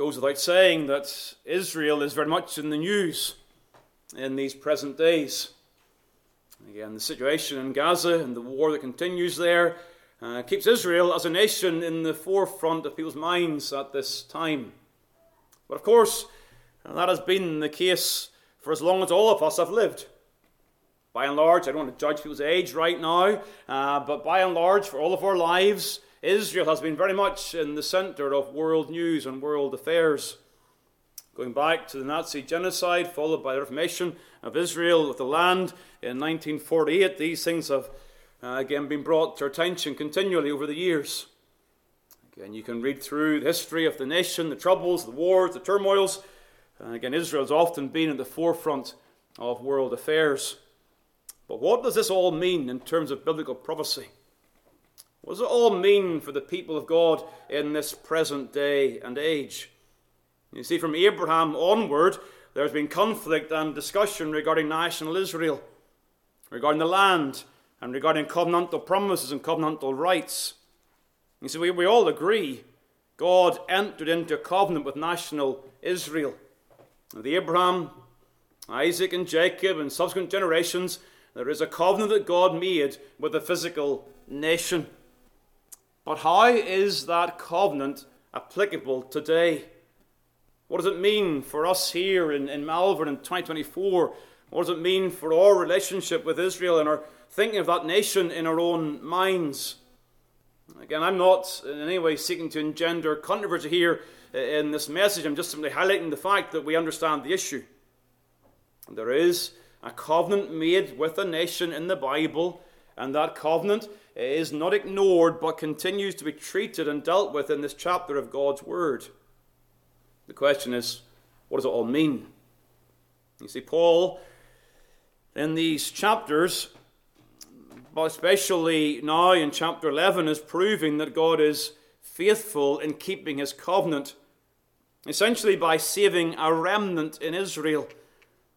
goes without saying that Israel is very much in the news in these present days. Again, the situation in Gaza and the war that continues there uh, keeps Israel as a nation in the forefront of people's minds at this time. But of course, that has been the case for as long as all of us have lived. By and large, I don't want to judge people's age right now, uh, but by and large, for all of our lives, Israel has been very much in the center of world news and world affairs. Going back to the Nazi genocide, followed by the Reformation of Israel with the land in 1948, these things have uh, again been brought to attention continually over the years. Again, you can read through the history of the nation, the troubles, the wars, the turmoils. And again, Israel has often been at the forefront of world affairs. But what does this all mean in terms of biblical prophecy? What does it all mean for the people of God in this present day and age? You see, from Abraham onward, there's been conflict and discussion regarding national Israel, regarding the land, and regarding covenantal promises and covenantal rights. You see, we, we all agree God entered into a covenant with national Israel. With Abraham, Isaac, and Jacob, and subsequent generations, there is a covenant that God made with the physical nation. But how is that covenant applicable today? What does it mean for us here in, in Malvern in 2024? What does it mean for our relationship with Israel and our thinking of that nation in our own minds? Again, I'm not in any way seeking to engender controversy here in this message. I'm just simply highlighting the fact that we understand the issue. There is a covenant made with a nation in the Bible, and that covenant is not ignored but continues to be treated and dealt with in this chapter of God's Word. The question is, what does it all mean? You see, Paul, in these chapters, but especially now in chapter 11, is proving that God is faithful in keeping his covenant, essentially by saving a remnant in Israel.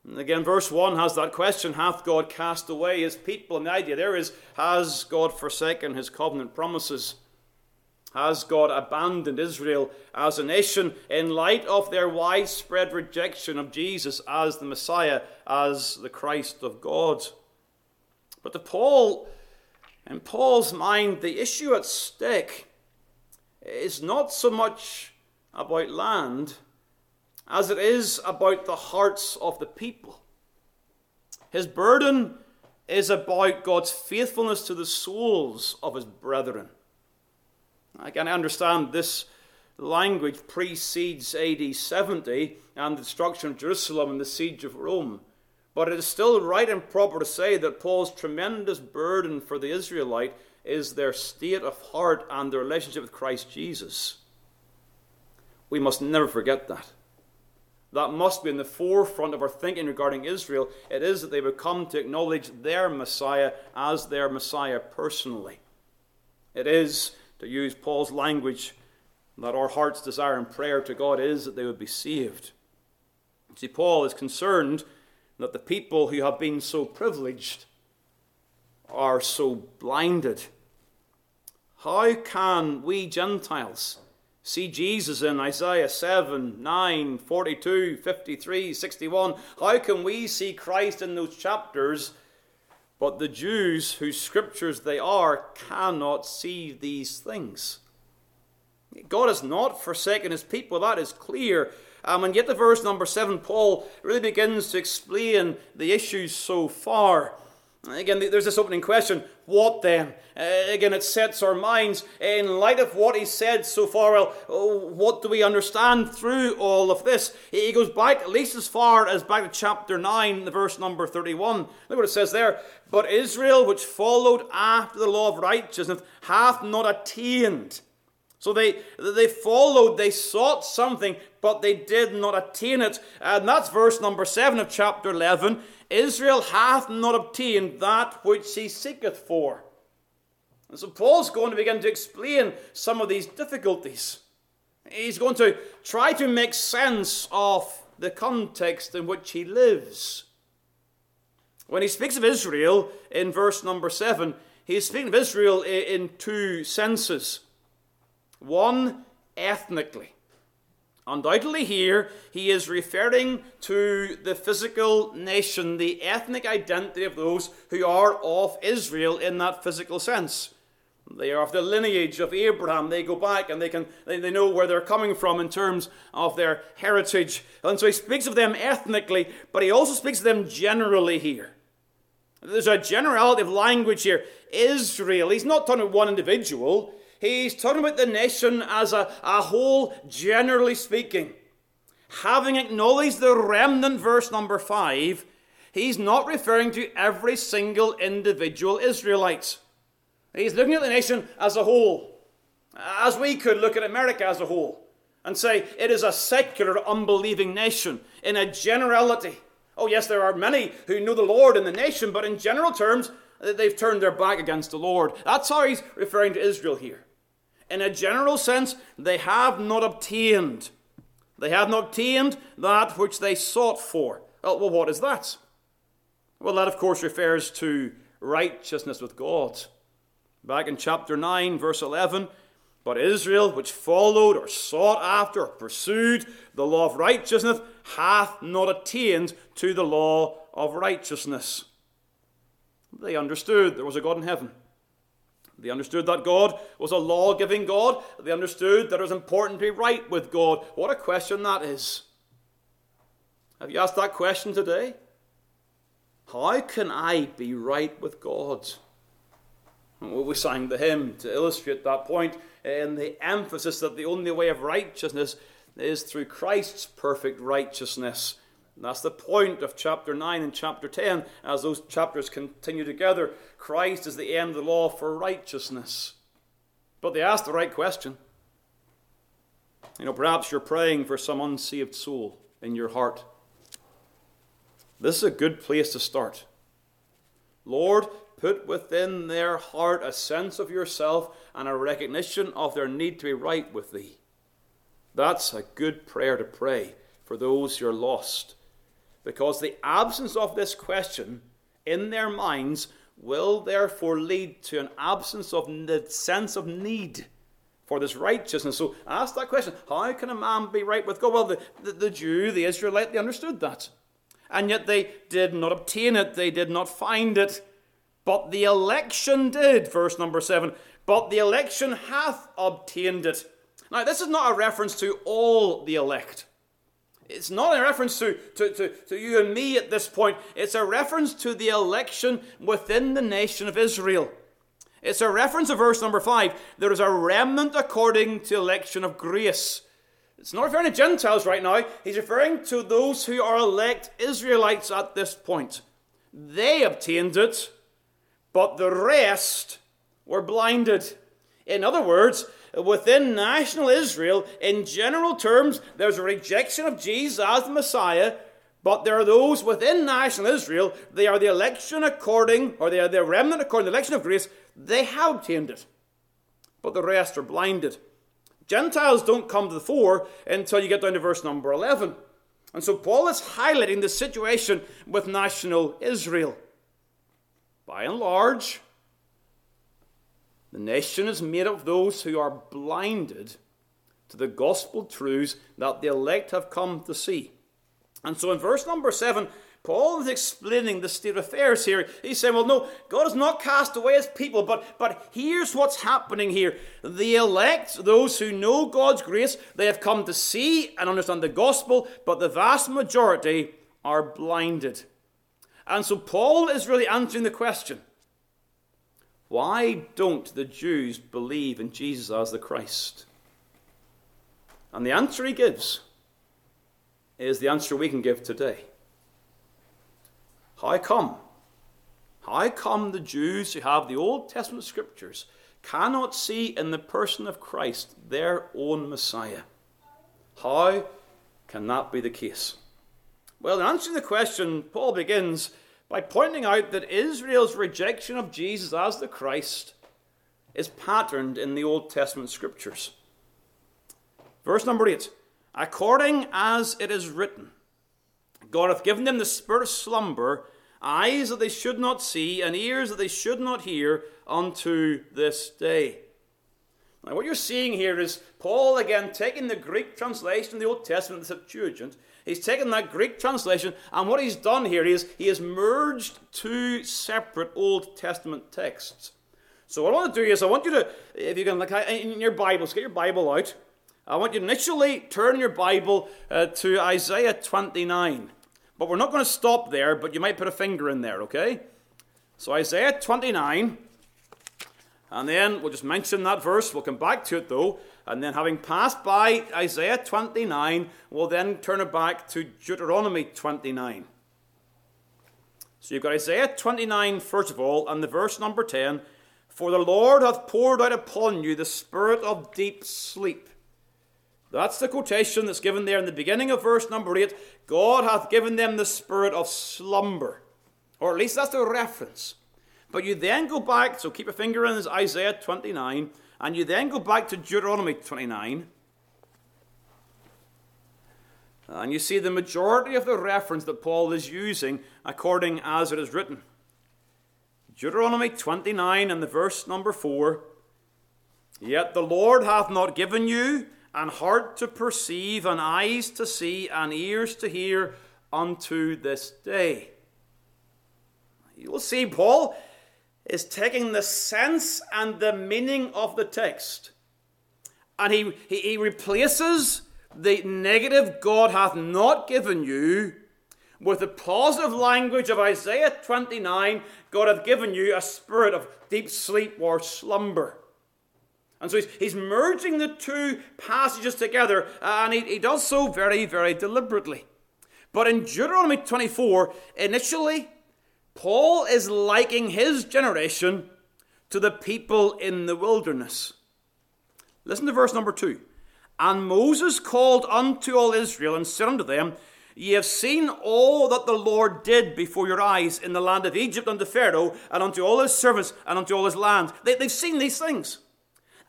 And again, verse 1 has that question Hath God cast away his people? And the idea there is Has God forsaken his covenant promises? Has God abandoned Israel as a nation in light of their widespread rejection of Jesus as the Messiah, as the Christ of God? But to Paul, in Paul's mind, the issue at stake is not so much about land as it is about the hearts of the people. His burden is about God's faithfulness to the souls of his brethren. I understand this language precedes AD 70 and the destruction of Jerusalem and the siege of Rome. But it is still right and proper to say that Paul's tremendous burden for the Israelite is their state of heart and their relationship with Christ Jesus. We must never forget that. That must be in the forefront of our thinking regarding Israel. It is that they would come to acknowledge their Messiah as their Messiah personally. It is to use Paul's language, that our heart's desire and prayer to God is that they would be saved. See, Paul is concerned that the people who have been so privileged are so blinded. How can we Gentiles see Jesus in Isaiah 7, 9, 42, 53, 61? How can we see Christ in those chapters but the Jews, whose scriptures they are, cannot see these things. God has not forsaken his people, that is clear. Um, and yet, the verse number seven, Paul really begins to explain the issues so far. Again, there's this opening question what then? Uh, again, it sets our minds in light of what he said so far. Well, oh, what do we understand through all of this? He goes back at least as far as back to chapter 9, the verse number 31. Look what it says there. But Israel, which followed after the law of righteousness, hath not attained. So they, they followed, they sought something, but they did not attain it. And that's verse number 7 of chapter 11. Israel hath not obtained that which he seeketh for. And so Paul's going to begin to explain some of these difficulties. He's going to try to make sense of the context in which he lives. When he speaks of Israel in verse number 7, he's speaking of Israel in two senses. One, ethnically. Undoubtedly, here he is referring to the physical nation, the ethnic identity of those who are of Israel in that physical sense. They are of the lineage of Abraham. They go back and they can they, they know where they're coming from in terms of their heritage. And so he speaks of them ethnically, but he also speaks of them generally here. There's a generality of language here. Israel. He's not talking about one individual. He's talking about the nation as a, a whole, generally speaking. Having acknowledged the remnant, verse number 5, he's not referring to every single individual Israelite. He's looking at the nation as a whole, as we could look at America as a whole and say it is a secular, unbelieving nation in a generality. Oh, yes, there are many who know the Lord in the nation, but in general terms, they've turned their back against the Lord. That's how he's referring to Israel here. In a general sense, they have not obtained. They have not obtained that which they sought for. Well, what is that? Well, that, of course, refers to righteousness with God. Back in chapter 9, verse 11, but Israel, which followed or sought after or pursued the law of righteousness, hath not attained to the law of righteousness. They understood there was a God in heaven. They understood that God was a law giving God. They understood that it was important to be right with God. What a question that is. Have you asked that question today? How can I be right with God? We sang the hymn to illustrate that point and the emphasis that the only way of righteousness is through Christ's perfect righteousness. And that's the point of chapter 9 and chapter 10 as those chapters continue together. Christ is the end of the law for righteousness. But they ask the right question. You know, perhaps you're praying for some unsaved soul in your heart. This is a good place to start. Lord, put within their heart a sense of yourself and a recognition of their need to be right with thee. That's a good prayer to pray for those who are lost because the absence of this question in their minds will therefore lead to an absence of the sense of need for this righteousness. So ask that question how can a man be right with God? Well, the, the, the Jew, the Israelite, they understood that. And yet they did not obtain it, they did not find it. But the election did, verse number 7. But the election hath obtained it. Now, this is not a reference to all the elect. It's not a reference to, to, to, to you and me at this point. It's a reference to the election within the nation of Israel. It's a reference of verse number 5. There is a remnant according to election of grace. It's not referring to Gentiles right now. He's referring to those who are elect Israelites at this point. They obtained it, but the rest were blinded. In other words, within national Israel, in general terms, there's a rejection of Jesus as the Messiah, but there are those within national Israel, they are the election according, or they are the remnant according to the election of grace, they have obtained it. But the rest are blinded. Gentiles don't come to the fore until you get down to verse number 11. And so Paul is highlighting the situation with national Israel. By and large, the nation is made of those who are blinded to the gospel truths that the elect have come to see. And so in verse number 7, Paul is explaining the state of affairs here. He's saying, well, no, God has not cast away his people, but, but here's what's happening here. The elect, those who know God's grace, they have come to see and understand the gospel, but the vast majority are blinded. And so Paul is really answering the question why don't the Jews believe in Jesus as the Christ? And the answer he gives is the answer we can give today. How come? How come the Jews who have the Old Testament scriptures cannot see in the person of Christ their own Messiah? How can that be the case? Well, in answering the question, Paul begins by pointing out that Israel's rejection of Jesus as the Christ is patterned in the Old Testament scriptures. Verse number 8 According as it is written, God hath given them the spirit of slumber, eyes that they should not see, and ears that they should not hear, unto this day. Now, what you're seeing here is Paul again taking the Greek translation of the Old Testament, the Septuagint. He's taken that Greek translation, and what he's done here is he has merged two separate Old Testament texts. So, what I want to do is, I want you to, if you can, look in your Bibles, get your Bible out. I want you to initially turn your Bible uh, to Isaiah 29. But we're not going to stop there, but you might put a finger in there, okay? So, Isaiah 29. And then we'll just mention that verse. We'll come back to it though. And then, having passed by Isaiah 29, we'll then turn it back to Deuteronomy 29. So you've got Isaiah 29, first of all, and the verse number 10 For the Lord hath poured out upon you the spirit of deep sleep. That's the quotation that's given there in the beginning of verse number 8. God hath given them the spirit of slumber. Or at least that's the reference. But you then go back, so keep a finger in Isaiah 29, and you then go back to Deuteronomy 29. And you see the majority of the reference that Paul is using according as it is written. Deuteronomy 29 and the verse number 4. Yet the Lord hath not given you an heart to perceive, and eyes to see, and ears to hear unto this day. You'll see Paul is taking the sense and the meaning of the text. And he, he, he, replaces the negative God hath not given you with the positive language of Isaiah 29 God hath given you a spirit of deep sleep or slumber. And so he's, he's merging the two passages together, and he, he does so very, very deliberately. But in Deuteronomy 24, initially, Paul is liking his generation to the people in the wilderness. Listen to verse number two. And Moses called unto all Israel and said unto them, Ye have seen all that the Lord did before your eyes in the land of Egypt unto Pharaoh and unto all his servants and unto all his land. They, have seen these things.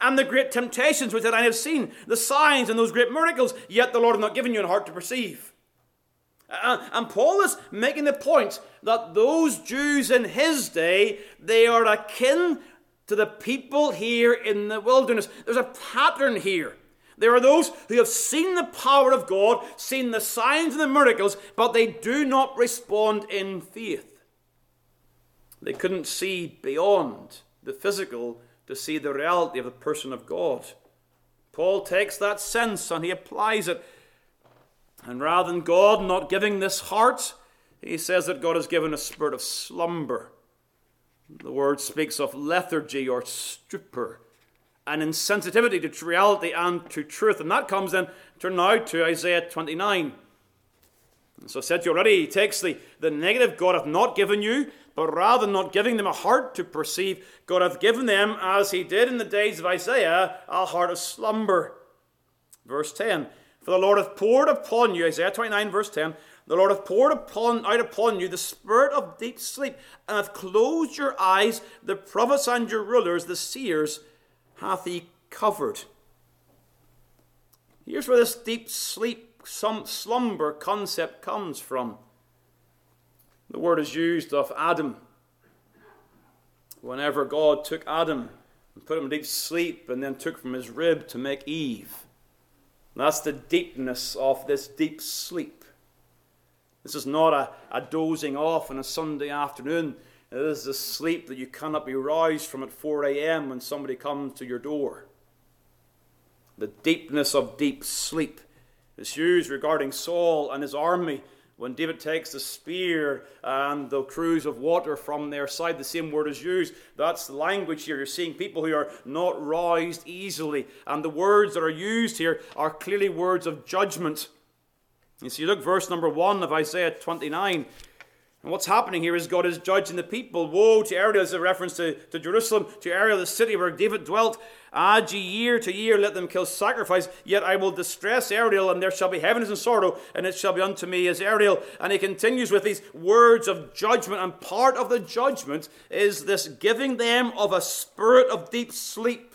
And the great temptations which that I have seen, the signs and those great miracles, yet the Lord hath not given you an heart to perceive. And Paul is making the point that those Jews in his day, they are akin to the people here in the wilderness. There's a pattern here. There are those who have seen the power of God, seen the signs and the miracles, but they do not respond in faith. They couldn't see beyond the physical to see the reality of the person of God. Paul takes that sense and he applies it and rather than God not giving this heart, he says that God has given a spirit of slumber. The word speaks of lethargy or stupor, an insensitivity to reality and to truth. And that comes then, turn now to Isaiah 29. And so I said to you already, he takes the, the negative God hath not given you, but rather than not giving them a heart to perceive, God hath given them, as he did in the days of Isaiah, a heart of slumber. Verse 10 for the Lord hath poured upon you, Isaiah 29, verse 10, the Lord hath poured upon, out upon you the spirit of deep sleep, and hath closed your eyes, the prophets and your rulers, the seers, hath he covered. Here's where this deep sleep, some slumber concept comes from. The word is used of Adam. Whenever God took Adam and put him in deep sleep and then took from his rib to make Eve. That's the deepness of this deep sleep. This is not a, a dozing off on a Sunday afternoon. It is a sleep that you cannot be roused from at 4 a.m. when somebody comes to your door. The deepness of deep sleep is used regarding Saul and his army when David takes the spear and the cruse of water from their side, the same word is used. That's the language here. You're seeing people who are not roused easily. And the words that are used here are clearly words of judgment. You see, look, verse number 1 of Isaiah 29. And what's happening here is God is judging the people. Woe to Ariel is a reference to, to Jerusalem, to Ariel, the city where David dwelt. Add ye year to year, let them kill sacrifice. Yet I will distress Ariel, and there shall be heaviness and sorrow, and it shall be unto me as Ariel. And he continues with these words of judgment. And part of the judgment is this giving them of a spirit of deep sleep.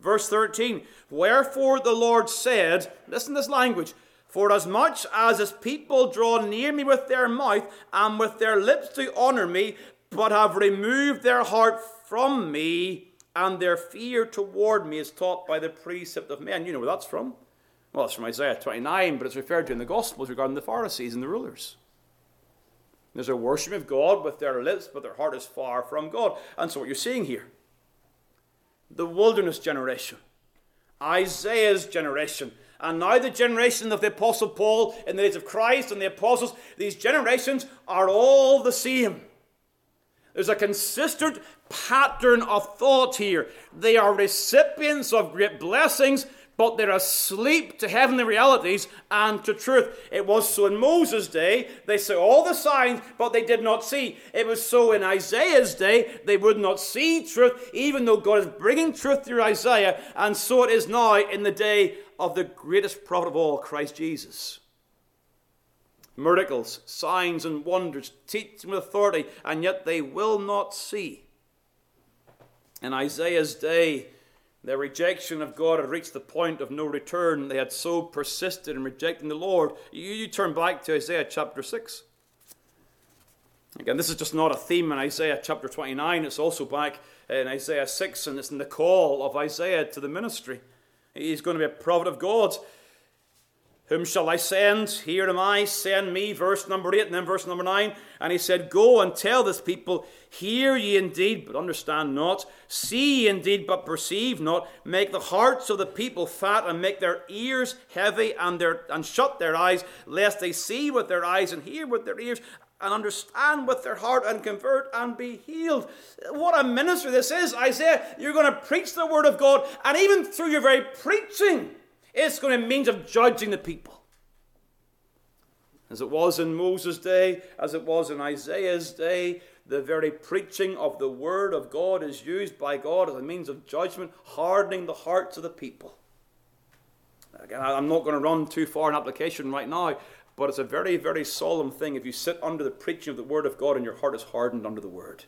Verse 13 Wherefore the Lord said, listen to this language. For as much as his people draw near me with their mouth and with their lips to honor me, but have removed their heart from me, and their fear toward me is taught by the precept of men. You know where that's from? Well, it's from Isaiah 29, but it's referred to in the Gospels regarding the Pharisees and the rulers. There's a worship of God with their lips, but their heart is far from God. And so, what you're seeing here the wilderness generation, Isaiah's generation, and now the generation of the Apostle Paul in the days of Christ and the apostles, these generations are all the same. There's a consistent pattern of thought here. They are recipients of great blessings, but they're asleep to heavenly realities and to truth. It was so in Moses' day, they saw all the signs, but they did not see. It was so in Isaiah's day, they would not see truth, even though God is bringing truth through Isaiah, and so it is now in the day of the greatest prophet of all, Christ Jesus. Miracles, signs, and wonders, teaching with authority, and yet they will not see. In Isaiah's day, their rejection of God had reached the point of no return. They had so persisted in rejecting the Lord. You, you turn back to Isaiah chapter 6. Again, this is just not a theme in Isaiah chapter 29. It's also back in Isaiah 6, and it's in the call of Isaiah to the ministry. He's going to be a prophet of God. Whom shall I send? Here am I, send me. Verse number 8, and then verse number 9. And he said, Go and tell this people, Hear ye indeed, but understand not. See ye indeed, but perceive not. Make the hearts of the people fat, and make their ears heavy, and, their, and shut their eyes, lest they see with their eyes, and hear with their ears, and understand with their heart, and convert, and be healed. What a minister this is, Isaiah. You're going to preach the word of God, and even through your very preaching, it's going to means of judging the people. As it was in Moses' day, as it was in Isaiah's day, the very preaching of the Word of God is used by God as a means of judgment, hardening the hearts of the people. Again, I'm not going to run too far in application right now, but it's a very, very solemn thing if you sit under the preaching of the Word of God and your heart is hardened under the Word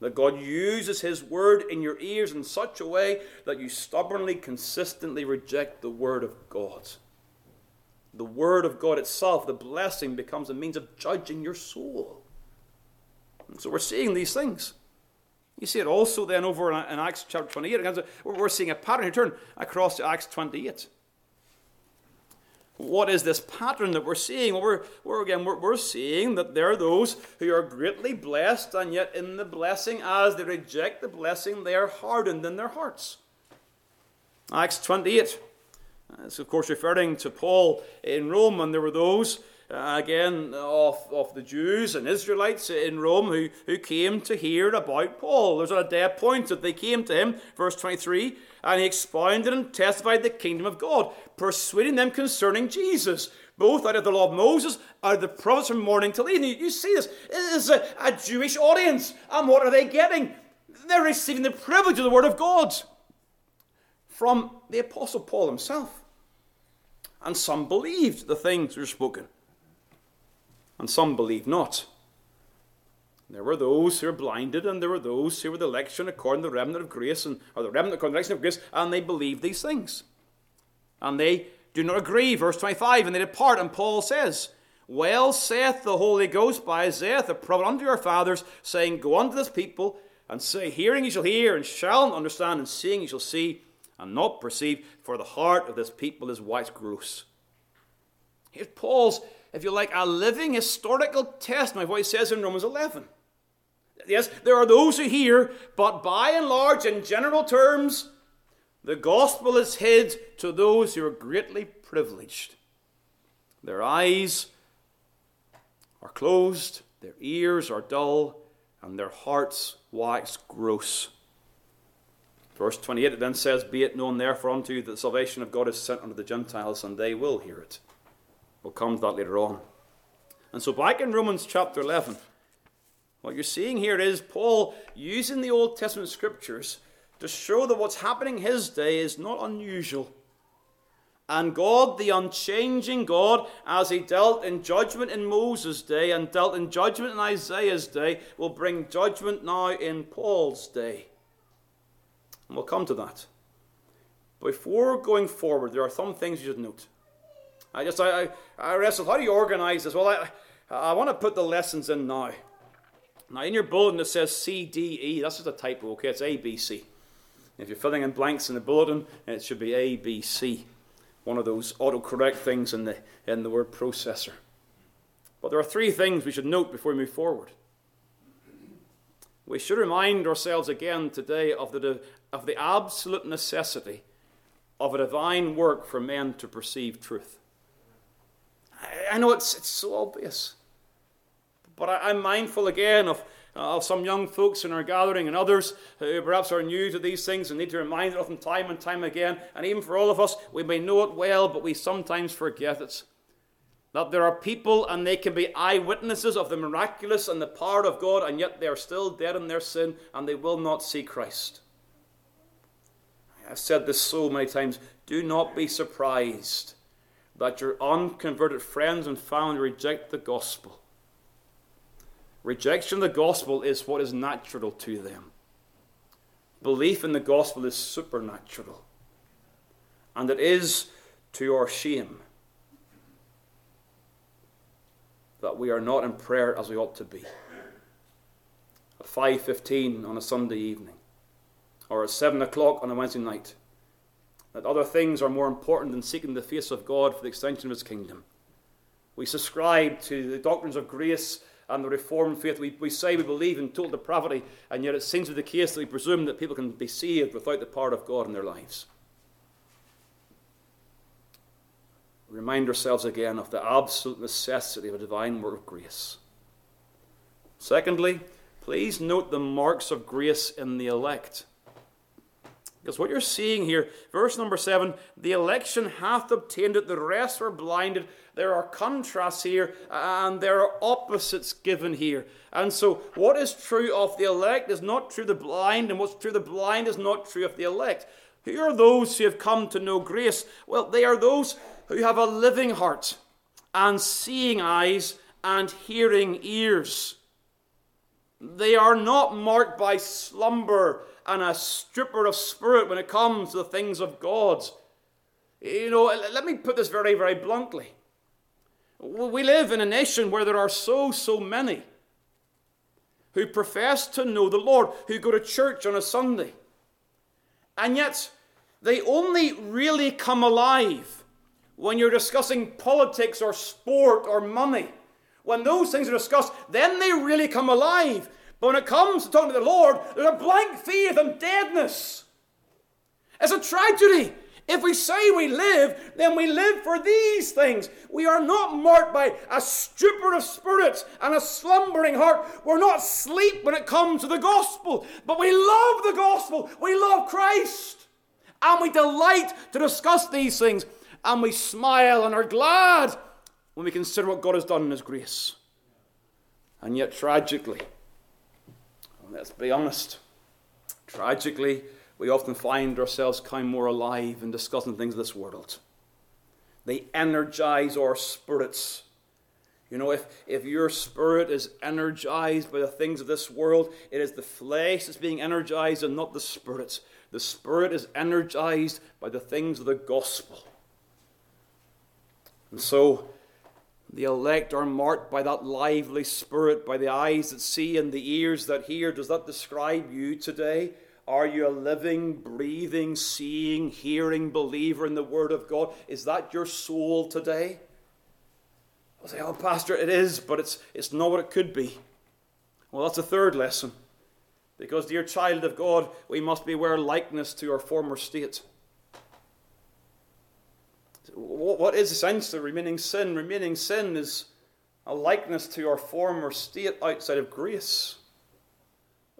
that God uses His word in your ears in such a way that you stubbornly, consistently reject the word of God. The word of God itself, the blessing, becomes a means of judging your soul. And so we're seeing these things. You see it also then over in Acts chapter 28. We're seeing a pattern here. Turn across to Acts 28 what is this pattern that we're seeing? Well, we're, we're again, we're, we're seeing that there are those who are greatly blessed, and yet in the blessing, as they reject the blessing, they are hardened in their hearts. Acts 28. It's, of course, referring to Paul in Rome, and there were those uh, again, of, of the Jews and Israelites in Rome who, who came to hear about Paul. There's a day appointed. They came to him, verse 23, and he expounded and testified the kingdom of God, persuading them concerning Jesus, both out of the law of Moses, out of the prophets from morning till evening. You see this. Is a, a Jewish audience. And what are they getting? They're receiving the privilege of the Word of God from the Apostle Paul himself. And some believed the things were spoken and some believed not. There were those who were blinded, and there were those who were the election according to the remnant of grace, and, or the remnant according to the election of grace, and they believed these things. And they do not agree, verse 25, and they depart, and Paul says, Well saith the Holy Ghost by Isaiah the prophet unto your fathers, saying, Go unto this people, and say, Hearing ye shall hear, and shall not understand, and seeing ye shall see, and not perceive, for the heart of this people is wax gross. Here's Paul's if you like, a living historical testimony of what he says in Romans 11. Yes, there are those who hear, but by and large, in general terms, the gospel is hid to those who are greatly privileged. Their eyes are closed, their ears are dull, and their hearts wax gross. Verse 28 it then says, Be it known therefore unto you that the salvation of God is sent unto the Gentiles, and they will hear it. We'll come to that later on. And so, back in Romans chapter 11, what you're seeing here is Paul using the Old Testament scriptures to show that what's happening his day is not unusual. And God, the unchanging God, as he dealt in judgment in Moses' day and dealt in judgment in Isaiah's day, will bring judgment now in Paul's day. And we'll come to that. Before going forward, there are some things you should note. I just I, I, I wrestled. How do you organize this? Well, I, I want to put the lessons in now. Now, in your bulletin, it says C, D, E. That's just a typo, okay? It's A, B, C. If you're filling in blanks in the bulletin, it should be A, B, C. One of those autocorrect things in the, in the word processor. But there are three things we should note before we move forward. We should remind ourselves again today of the, of the absolute necessity of a divine work for men to perceive truth. I, I know it's, it's so obvious. But I, am mindful again of, uh, of some young folks in our gathering and others who perhaps are new to these things and need to remind of them time and time again. And even for all of us, we may know it well, but we sometimes forget it. That there are people and they can be eyewitnesses of the miraculous and the power of God, and yet they are still dead in their sin and they will not see Christ. I've said this so many times. Do not be surprised that your unconverted friends and family reject the gospel. Rejection of the gospel is what is natural to them. Belief in the gospel is supernatural. And it is to our shame that we are not in prayer as we ought to be. At 5.15 on a Sunday evening, or at 7 o'clock on a Wednesday night, that other things are more important than seeking the face of God for the extension of His kingdom. We subscribe to the doctrines of grace and the Reformed faith. We, we say we believe in total depravity, and yet it seems to be the case that we presume that people can be saved without the power of God in their lives. Remind ourselves again of the absolute necessity of a divine work of grace. Secondly, please note the marks of grace in the elect. Because what you're seeing here, verse number seven, the election hath obtained it, the rest were blinded. There are contrasts here, and there are opposites given here. And so, what is true of the elect is not true of the blind, and what's true of the blind is not true of the elect. Who are those who have come to know grace? Well, they are those who have a living heart, and seeing eyes, and hearing ears. They are not marked by slumber and a stripper of spirit when it comes to the things of God. You know, let me put this very, very bluntly. We live in a nation where there are so, so many who profess to know the Lord, who go to church on a Sunday. And yet, they only really come alive when you're discussing politics or sport or money. When those things are discussed, then they really come alive. But when it comes to talking to the Lord, there's a blank faith and deadness. It's a tragedy. If we say we live, then we live for these things. We are not marked by a stupor of spirits and a slumbering heart. We're not asleep when it comes to the gospel, but we love the gospel. We love Christ. And we delight to discuss these things. And we smile and are glad when we consider what God has done in His grace. And yet, tragically, let's be honest. Tragically, we often find ourselves kind of more alive in discussing things of this world. They energize our spirits. You know, if, if your spirit is energized by the things of this world, it is the flesh that's being energized and not the spirit. The spirit is energized by the things of the gospel. And so, the elect are marked by that lively spirit, by the eyes that see and the ears that hear. Does that describe you today? Are you a living, breathing, seeing, hearing believer in the Word of God? Is that your soul today? I'll say, oh, Pastor, it is, but it's, it's not what it could be. Well, that's a third lesson. Because, dear child of God, we must beware likeness to our former state. What is essentially remaining sin? Remaining sin is a likeness to our former state outside of grace.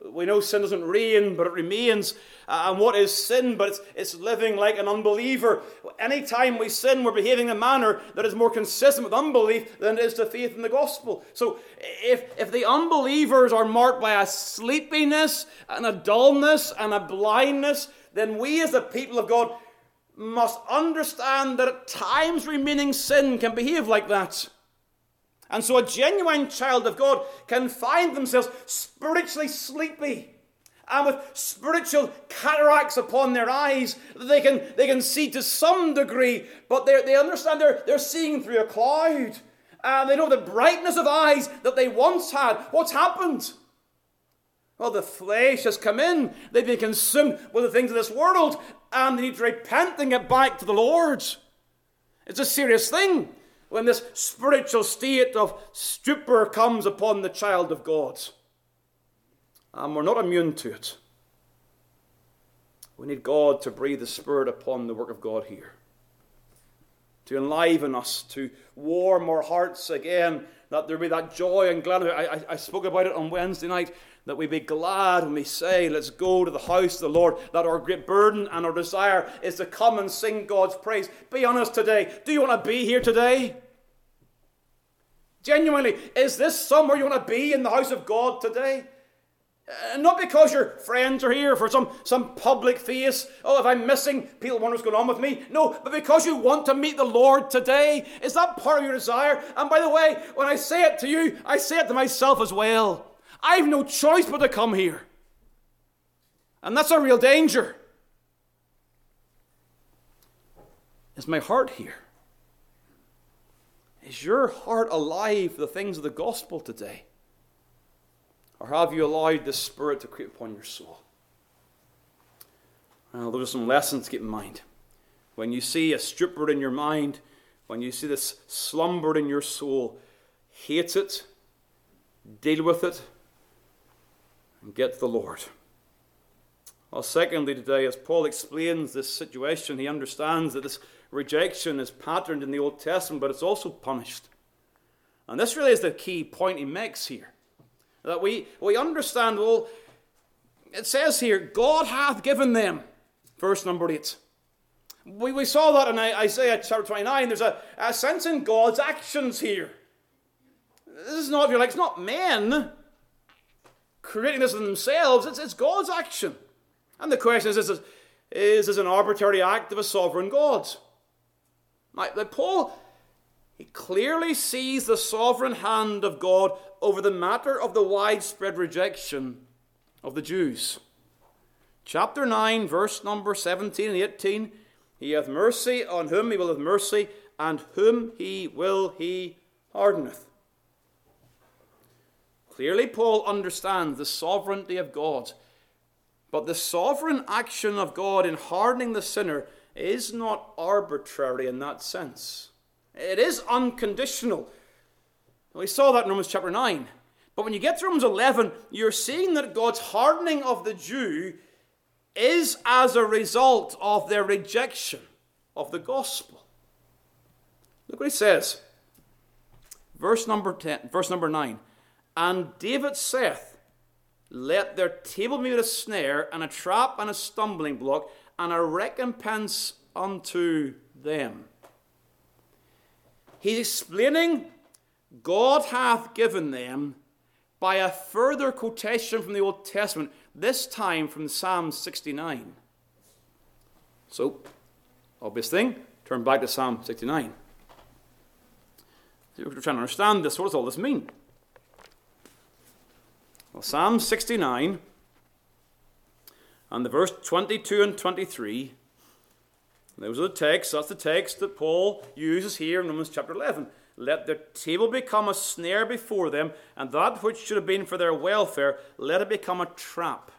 We know sin doesn't reign, but it remains. Uh, and what is sin? But it's, it's living like an unbeliever. Anytime we sin, we're behaving in a manner that is more consistent with unbelief than it is to faith in the gospel. So if, if the unbelievers are marked by a sleepiness and a dullness and a blindness, then we as the people of God must understand that at times remaining sin can behave like that. And so a genuine child of God can find themselves spiritually sleepy and with spiritual cataracts upon their eyes that they can, they can see to some degree, but they understand they're, they're seeing through a cloud. And they know the brightness of eyes that they once had. What's happened? Well, the flesh has come in. They've been consumed with the things of this world, and they need to repent and get back to the Lord. It's a serious thing when this spiritual state of stupor comes upon the child of God. And we're not immune to it. We need God to breathe the Spirit upon the work of God here, to enliven us, to warm our hearts again, that there be that joy and gladness. I, I, I spoke about it on Wednesday night that we be glad when we say, Let's go to the house of the Lord, that our great burden and our desire is to come and sing God's praise. Be honest today. Do you want to be here today? Genuinely, is this somewhere you want to be in the house of God today? Uh, not because your friends are here for some, some public face. Oh, if I'm missing, people wonder what's going on with me. No, but because you want to meet the Lord today. Is that part of your desire? And by the way, when I say it to you, I say it to myself as well. I have no choice but to come here. And that's a real danger. Is my heart here? Is your heart alive for the things of the gospel today? Or have you allowed the Spirit to creep upon your soul? Well, those are some lessons to keep in mind. When you see a stupor in your mind, when you see this slumber in your soul, hate it, deal with it, and get to the Lord. Well, secondly, today, as Paul explains this situation, he understands that this rejection is patterned in the Old Testament, but it's also punished. And this really is the key point he makes here. That we, we understand, well, it says here, God hath given them, verse number 8. We, we saw that in Isaiah chapter 29. There's a, a sense in God's actions here. This is not, if you like, it's not men creating this in themselves, it's, it's God's action. And the question is is, is this an arbitrary act of a sovereign God? Now, Paul, he clearly sees the sovereign hand of God over the matter of the widespread rejection of the Jews. Chapter 9, verse number 17 and 18 He hath mercy on whom he will have mercy, and whom he will he hardeneth. Clearly, Paul understands the sovereignty of God. But the sovereign action of God in hardening the sinner is not arbitrary in that sense. It is unconditional. We saw that in Romans chapter 9. But when you get to Romans 11, you're seeing that God's hardening of the Jew is as a result of their rejection of the gospel. Look what he says. Verse number 10, verse number 9. And David saith, Let their table be a snare, and a trap, and a stumbling block, and a recompense unto them. He's explaining God hath given them by a further quotation from the Old Testament, this time from Psalm 69. So, obvious thing, turn back to Psalm 69. We're trying to understand this. What does all this mean? Well, Psalm 69 and the verse 22 and 23, those are the texts. That's the text that Paul uses here in Romans chapter 11. Let their table become a snare before them, and that which should have been for their welfare, let it become a trap.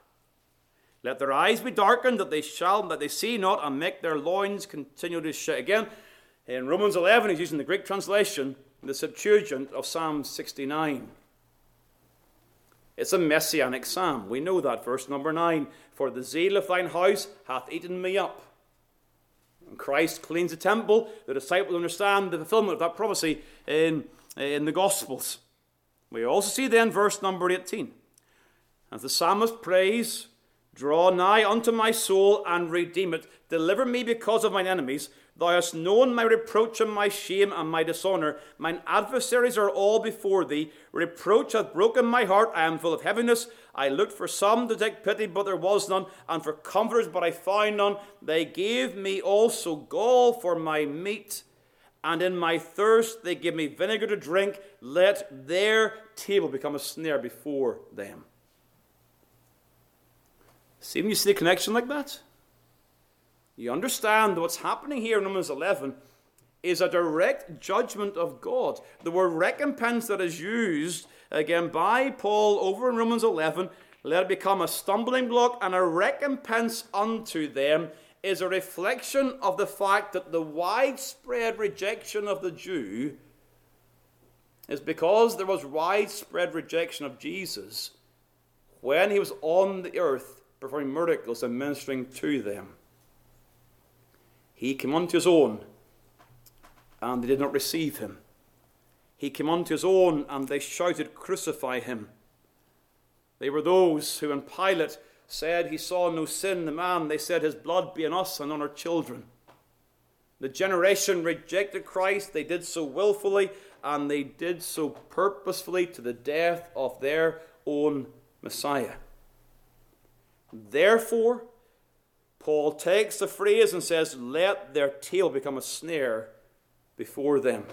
Let their eyes be darkened, that they shall that they see not, and make their loins continue to shake. Again, in Romans 11, he's using the Greek translation, the Septuagint of Psalm 69. It's a messianic psalm. We know that. Verse number 9 For the zeal of thine house hath eaten me up. And Christ cleans the temple. The disciples understand the fulfillment of that prophecy in, in the Gospels. We also see then verse number 18. As the psalmist prays, Draw nigh unto my soul and redeem it. Deliver me because of mine enemies. Thou hast known my reproach and my shame and my dishonour. Mine adversaries are all before thee. Reproach hath broken my heart. I am full of heaviness. I looked for some to take pity, but there was none, and for comforters, but I found none. They gave me also gall for my meat, and in my thirst they give me vinegar to drink. Let their table become a snare before them. See when you see a connection like that? You understand what's happening here in Romans 11 is a direct judgment of God. The word recompense that is used again by Paul over in Romans 11 let it become a stumbling block and a recompense unto them, is a reflection of the fact that the widespread rejection of the Jew is because there was widespread rejection of Jesus when he was on the earth performing miracles and ministering to them. He came unto his own, and they did not receive him. He came unto his own, and they shouted, Crucify him. They were those who, when Pilate said he saw no sin in the man, they said, His blood be on us and on our children. The generation rejected Christ. They did so willfully, and they did so purposefully to the death of their own Messiah. Therefore, Paul takes the phrase and says, Let their tail become a snare before them.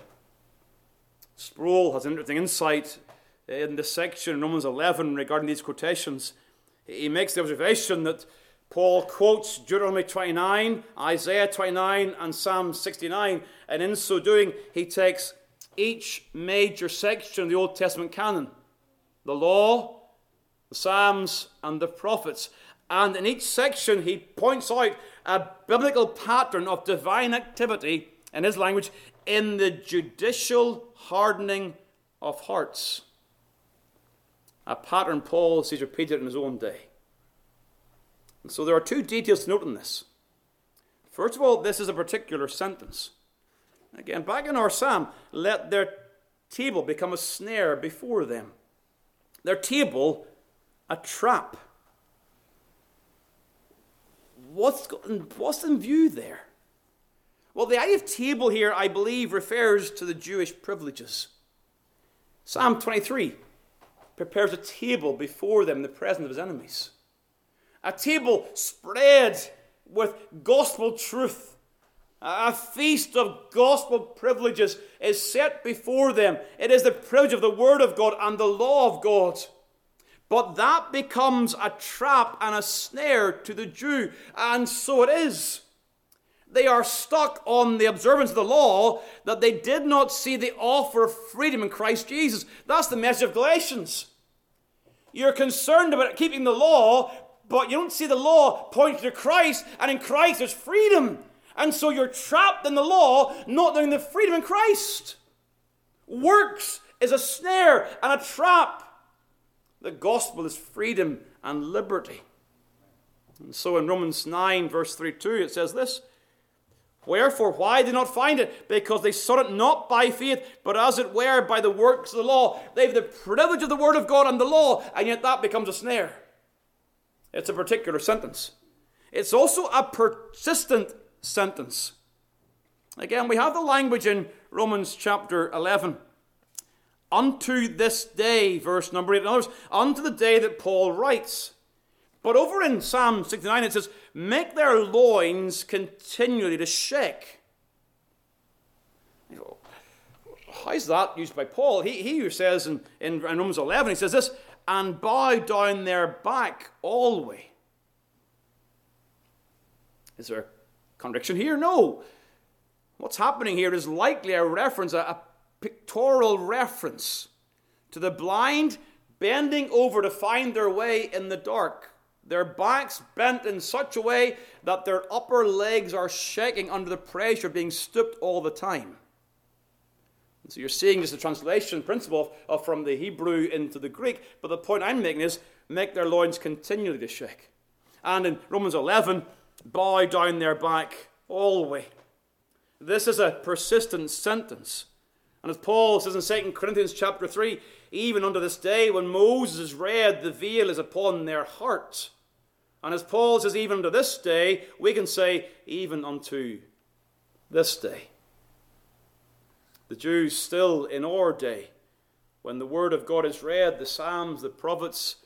Sproul has an interesting insight in this section in Romans 11 regarding these quotations. He makes the observation that Paul quotes Deuteronomy 29, Isaiah 29, and Psalm 69, and in so doing, he takes each major section of the Old Testament canon the law, the Psalms, and the prophets. And in each section, he points out a biblical pattern of divine activity, in his language, in the judicial hardening of hearts. A pattern Paul sees repeated in his own day. And so there are two details to note in this. First of all, this is a particular sentence. Again, back in our psalm, let their table become a snare before them. Their table, a trap. What's, what's in view there? Well, the idea of table here, I believe, refers to the Jewish privileges. Psalm 23 prepares a table before them in the presence of his enemies. A table spread with gospel truth. A feast of gospel privileges is set before them. It is the privilege of the Word of God and the law of God. But that becomes a trap and a snare to the Jew, and so it is. They are stuck on the observance of the law that they did not see the offer of freedom in Christ Jesus. That's the message of Galatians. You're concerned about keeping the law, but you don't see the law pointing to Christ, and in Christ there's freedom. And so you're trapped in the law, not knowing the freedom in Christ. Works is a snare and a trap. The gospel is freedom and liberty. And so in Romans 9, verse 32, it says this Wherefore, why did not find it? Because they sought it not by faith, but as it were by the works of the law. They have the privilege of the word of God and the law, and yet that becomes a snare. It's a particular sentence. It's also a persistent sentence. Again, we have the language in Romans chapter 11. Unto this day, verse number 8. In other words, unto the day that Paul writes. But over in Psalm 69, it says, Make their loins continually to shake. How is that used by Paul? He, he who says in, in, in Romans 11, he says this, and bow down their back always. Is there a contradiction here? No. What's happening here is likely a reference, a, a pictorial reference to the blind bending over to find their way in the dark their backs bent in such a way that their upper legs are shaking under the pressure of being stooped all the time. And so you're seeing just a translation principle of from the Hebrew into the Greek, but the point I'm making is make their loins continually to shake. And in Romans 11, bow down their back all the way. This is a persistent sentence. And as Paul says in 2 Corinthians chapter 3, even unto this day, when Moses is read, the veil is upon their heart. And as Paul says, even unto this day, we can say, even unto this day. The Jews still in our day, when the Word of God is read, the Psalms, the prophets,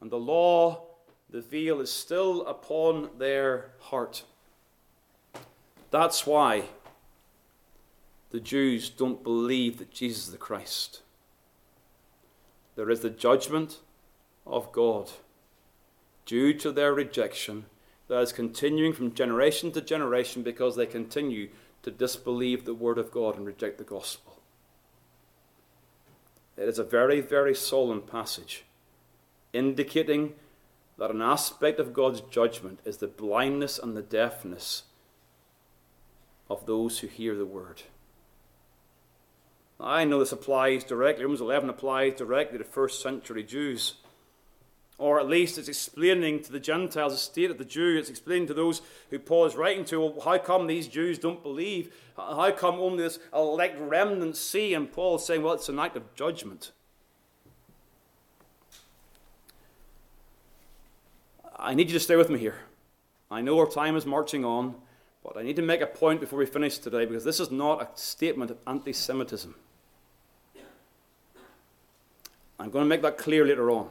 and the law, the veil is still upon their heart. That's why the Jews don't believe that Jesus is the Christ. There is the judgment of God due to their rejection that is continuing from generation to generation because they continue to disbelieve the Word of God and reject the gospel. It is a very, very solemn passage indicating that an aspect of God's judgment is the blindness and the deafness of those who hear the word. I know this applies directly, Romans 11 applies directly to first century Jews. Or at least it's explaining to the Gentiles the state of the Jew. It's explaining to those who Paul is writing to, well, how come these Jews don't believe? How come only this elect remnant see? And Paul is saying, well, it's an act of judgment. I need you to stay with me here. I know our time is marching on, but I need to make a point before we finish today because this is not a statement of anti Semitism. I'm going to make that clear later on.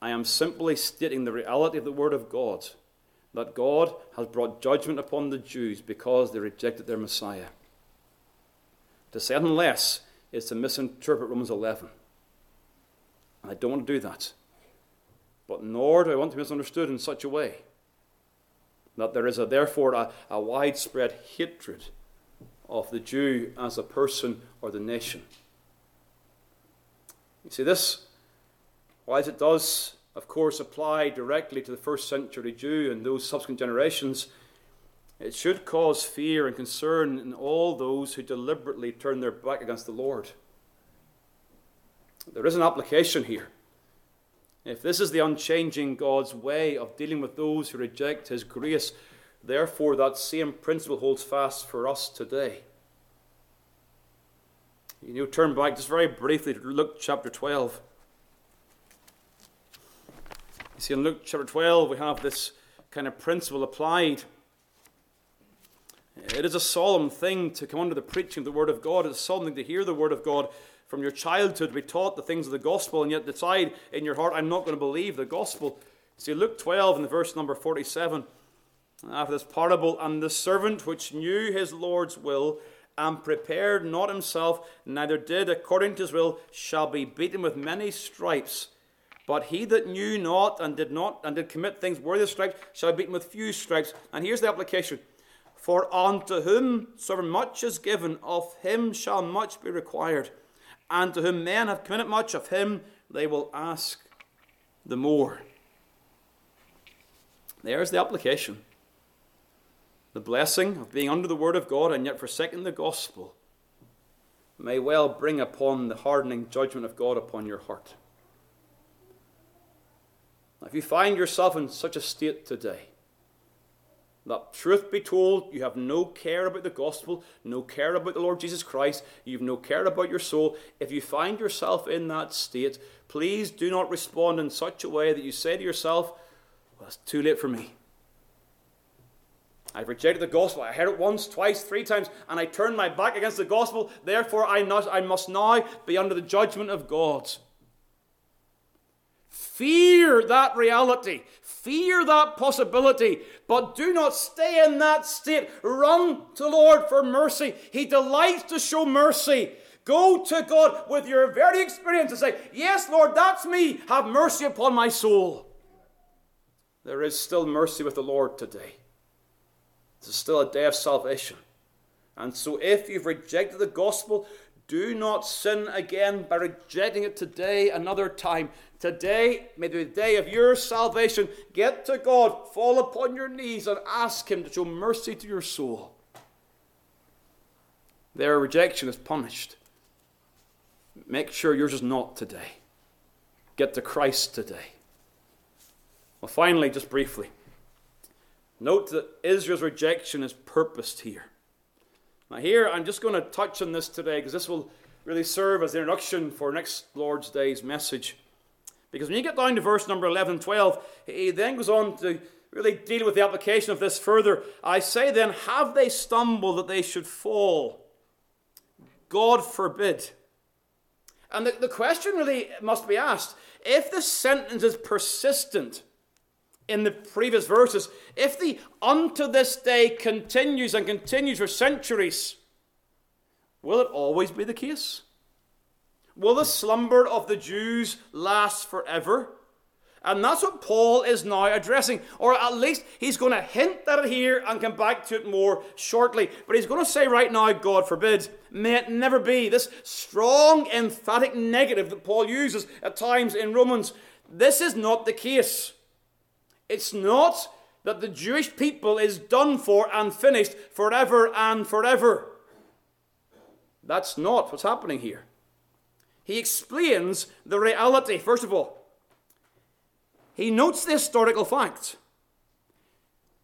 I am simply stating the reality of the Word of God that God has brought judgment upon the Jews because they rejected their Messiah. To say anything less is to misinterpret Romans 11. And I don't want to do that. But nor do I want to be misunderstood in such a way that there is a, therefore a, a widespread hatred of the Jew as a person or the nation. You see, this, while it does, of course, apply directly to the first century Jew and those subsequent generations, it should cause fear and concern in all those who deliberately turn their back against the Lord. There is an application here. If this is the unchanging God's way of dealing with those who reject His grace, therefore that same principle holds fast for us today. You turn back just very briefly to Luke chapter 12. You see, in Luke chapter 12, we have this kind of principle applied. It is a solemn thing to come under the preaching of the Word of God. It's a solemn thing to hear the Word of God from your childhood be taught the things of the gospel, and yet decide in your heart, I'm not going to believe the gospel. See, Luke 12 in the verse number 47, after this parable, and the servant which knew his Lord's will and prepared not himself, neither did according to his will, shall be beaten with many stripes. But he that knew not and did not and did commit things worthy of stripes shall be beaten with few stripes. And here's the application. For unto whom soever much is given, of him shall much be required. And to whom men have committed much, of him they will ask the more. There's the application the blessing of being under the Word of God and yet forsaking the gospel may well bring upon the hardening judgment of God upon your heart. Now, if you find yourself in such a state today, that truth be told, you have no care about the gospel, no care about the Lord Jesus Christ, you've no care about your soul. If you find yourself in that state, please do not respond in such a way that you say to yourself, Well, it's too late for me. I've rejected the gospel. I heard it once, twice, three times, and I turned my back against the gospel. Therefore, I, I must now be under the judgment of God. Fear that reality. Fear that possibility. But do not stay in that state. Run to the Lord for mercy. He delights to show mercy. Go to God with your very experience and say, Yes, Lord, that's me. Have mercy upon my soul. There is still mercy with the Lord today. It's still a day of salvation. And so, if you've rejected the gospel, do not sin again by rejecting it today, another time. Today may be the day of your salvation. Get to God, fall upon your knees, and ask Him to show mercy to your soul. Their rejection is punished. Make sure yours is not today. Get to Christ today. Well, finally, just briefly. Note that Israel's rejection is purposed here. Now, here, I'm just going to touch on this today because this will really serve as the introduction for next Lord's Day's message. Because when you get down to verse number 11 and 12, he then goes on to really deal with the application of this further. I say then, have they stumbled that they should fall? God forbid. And the, the question really must be asked if the sentence is persistent, in the previous verses, if the unto this day continues and continues for centuries, will it always be the case? Will the slumber of the Jews last forever? And that's what Paul is now addressing. Or at least he's going to hint at it here and come back to it more shortly. But he's going to say right now, God forbid, may it never be. This strong, emphatic negative that Paul uses at times in Romans this is not the case. It's not that the Jewish people is done for and finished forever and forever. That's not what's happening here. He explains the reality, first of all. He notes the historical fact.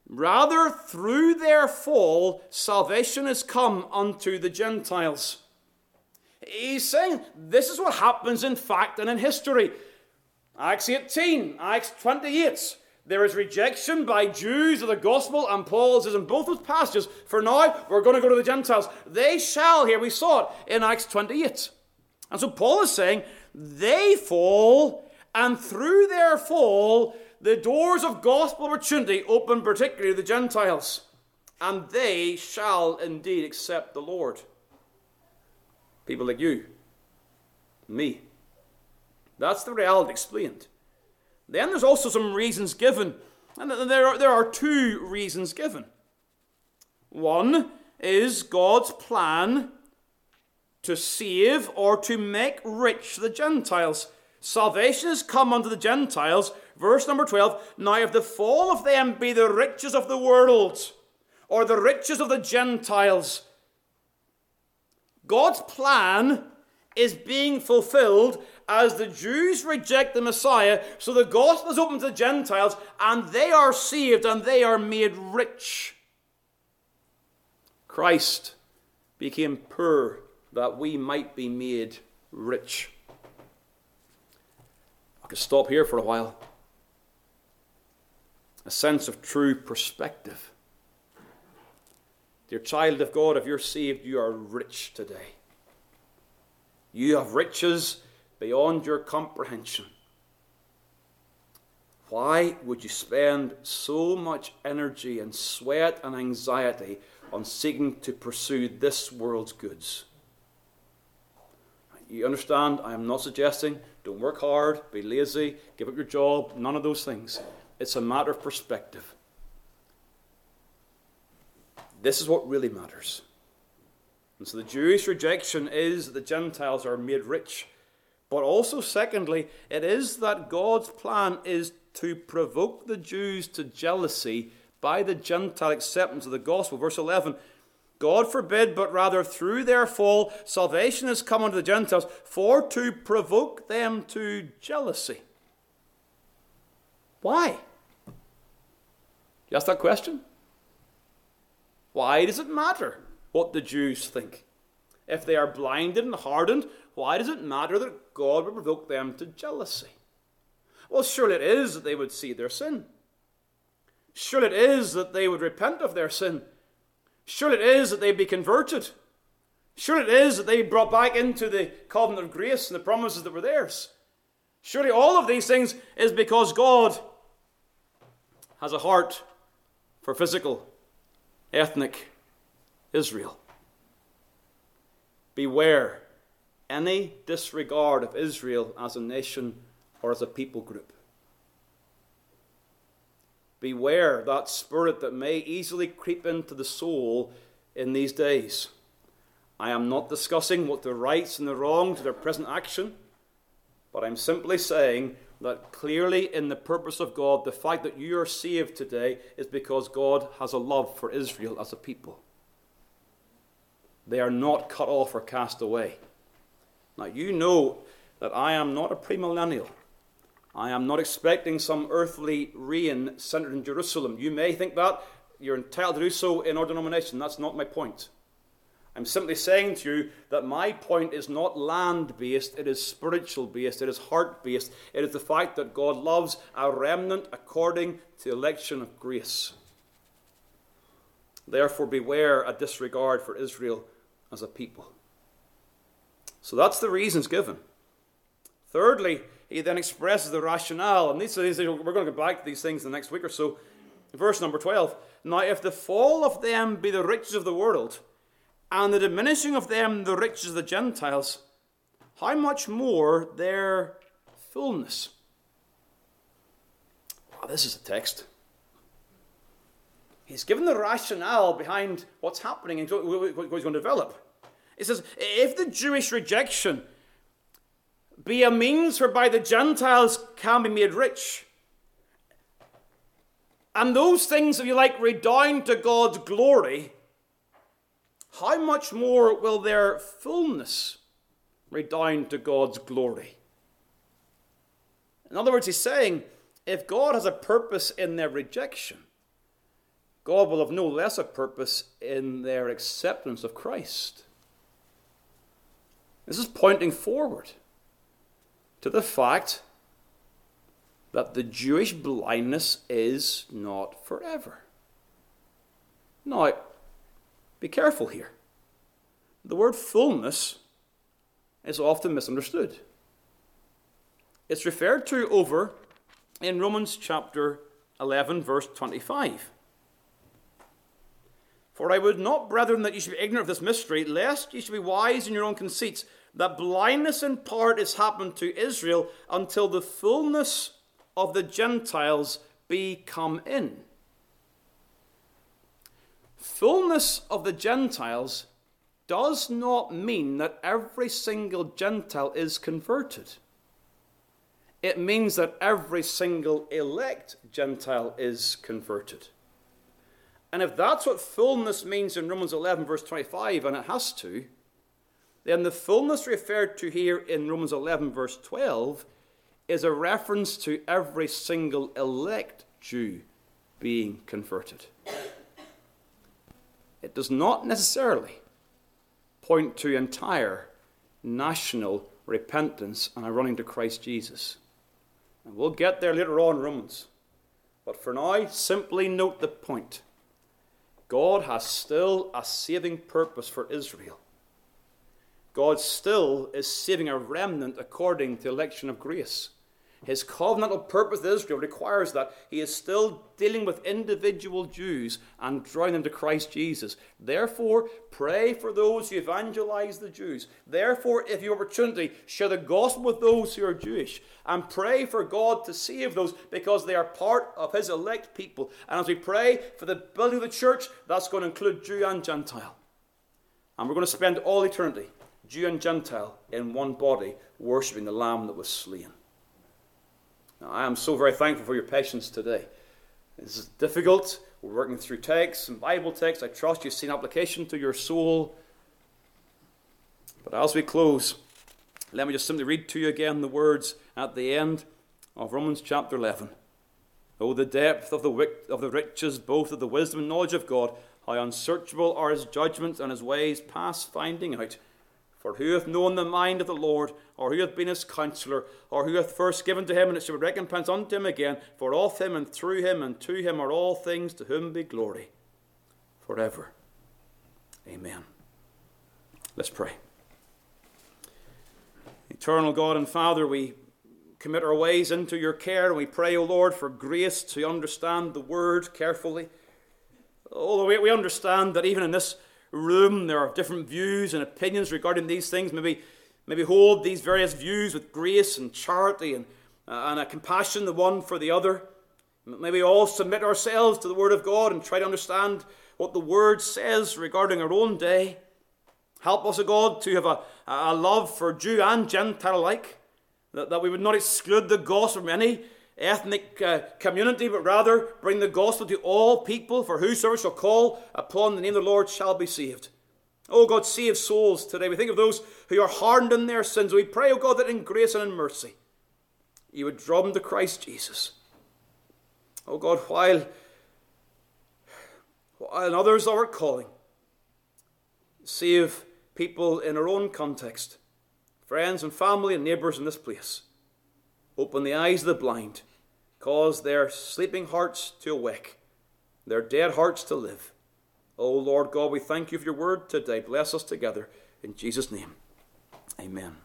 Rather, through their fall, salvation has come unto the Gentiles. He's saying this is what happens in fact and in history. Acts 18, Acts 28. There is rejection by Jews of the gospel, and Paul says in both those passages, for now we're going to go to the Gentiles. They shall, here we saw it in Acts 28. And so Paul is saying, they fall, and through their fall, the doors of gospel opportunity open particularly to the Gentiles, and they shall indeed accept the Lord. People like you, me. That's the reality explained. Then there's also some reasons given, and there are, there are two reasons given. One is God's plan to save or to make rich the Gentiles. Salvation has come unto the Gentiles. Verse number 12 Now, if the fall of them be the riches of the world, or the riches of the Gentiles, God's plan is being fulfilled as the Jews reject the Messiah, so the gospel is open to the Gentiles, and they are saved and they are made rich. Christ became poor that we might be made rich. I could stop here for a while. A sense of true perspective. Dear child of God, if you're saved, you are rich today. You have riches beyond your comprehension. Why would you spend so much energy and sweat and anxiety on seeking to pursue this world's goods? You understand? I am not suggesting don't work hard, be lazy, give up your job, none of those things. It's a matter of perspective. This is what really matters. And so the Jewish rejection is that the Gentiles are made rich. But also, secondly, it is that God's plan is to provoke the Jews to jealousy by the Gentile acceptance of the gospel. Verse 11 God forbid, but rather through their fall, salvation has come unto the Gentiles for to provoke them to jealousy. Why? You ask that question? Why does it matter what the Jews think? If they are blinded and hardened, why does it matter that God would provoke them to jealousy? Well, surely it is that they would see their sin. Surely it is that they would repent of their sin Surely it is that they'd be converted. Surely it is that they'd be brought back into the covenant of grace and the promises that were theirs. Surely all of these things is because God has a heart for physical, ethnic Israel. Beware any disregard of Israel as a nation or as a people group. Beware that spirit that may easily creep into the soul in these days. I am not discussing what the rights and the wrongs of their present action, but I'm simply saying that clearly in the purpose of God, the fact that you are saved today is because God has a love for Israel as a people. They are not cut off or cast away. Now, you know that I am not a premillennial. I am not expecting some earthly reign centered in Jerusalem. You may think that. You're entitled to do so in our denomination. That's not my point. I'm simply saying to you that my point is not land based, it is spiritual based, it is heart based. It is the fact that God loves a remnant according to the election of grace. Therefore, beware a disregard for Israel as a people. So that's the reasons given. Thirdly, he then expresses the rationale. And these, these, we're going to get back to these things in the next week or so. Verse number 12. Now, if the fall of them be the riches of the world, and the diminishing of them the riches of the Gentiles, how much more their fullness? Oh, this is a text. He's given the rationale behind what's happening and what he's going to develop. He says, if the Jewish rejection be a means whereby the Gentiles can be made rich. And those things, if you like, redound to God's glory, how much more will their fullness redound to God's glory? In other words, he's saying, if God has a purpose in their rejection, God will have no less a purpose in their acceptance of Christ. This is pointing forward to the fact that the Jewish blindness is not forever. Now, be careful here. The word fullness is often misunderstood. It's referred to over in Romans chapter 11, verse 25. For I would not, brethren, that you should be ignorant of this mystery, lest ye should be wise in your own conceits, that blindness in part is happened to Israel until the fullness of the Gentiles be come in. Fullness of the Gentiles does not mean that every single Gentile is converted. It means that every single elect Gentile is converted. And if that's what fullness means in Romans 11, verse 25, and it has to, then the fullness referred to here in Romans 11, verse 12, is a reference to every single elect Jew being converted. It does not necessarily point to entire national repentance and a running to Christ Jesus. And we'll get there later on, Romans. But for now, simply note the point God has still a saving purpose for Israel. God still is saving a remnant according to election of grace. His covenantal purpose with Israel requires that he is still dealing with individual Jews and drawing them to Christ Jesus. Therefore, pray for those who evangelize the Jews. Therefore, if you have opportunity, share the gospel with those who are Jewish. And pray for God to save those because they are part of his elect people. And as we pray for the building of the church, that's going to include Jew and Gentile. And we're going to spend all eternity, Jew and Gentile, in one body, worshipping the Lamb that was slain. Now, I am so very thankful for your patience today. This is difficult. We're working through texts and Bible texts. I trust you've seen application to your soul. But as we close, let me just simply read to you again the words at the end of Romans chapter 11. Oh, the depth of the, of the riches, both of the wisdom and knowledge of God, how unsearchable are his judgments and his ways past finding out. For who hath known the mind of the Lord, or who hath been his counselor, or who hath first given to him, and it shall be recompense unto him again? For of him, and through him, and to him are all things, to whom be glory forever. Amen. Let's pray. Eternal God and Father, we commit our ways into your care, and we pray, O Lord, for grace to understand the word carefully. Although we understand that even in this room. There are different views and opinions regarding these things. Maybe, maybe hold these various views with grace and charity and, uh, and a compassion the one for the other. Maybe all submit ourselves to the Word of God and try to understand what the Word says regarding our own day. Help us, O God, to have a, a love for Jew and Gentile alike, that, that we would not exclude the gospel from any ethnic uh, community, but rather bring the gospel to all people, for whosoever shall call upon the name of the Lord shall be saved. Oh God, save souls today. We think of those who are hardened in their sins. We pray, oh God, that in grace and in mercy you would draw them to Christ Jesus. Oh God, while, while others are calling, save people in our own context, friends and family and neighbours in this place. Open the eyes of the blind Cause their sleeping hearts to awake, their dead hearts to live. O oh Lord God, we thank you for your word today. Bless us together. In Jesus' name, amen.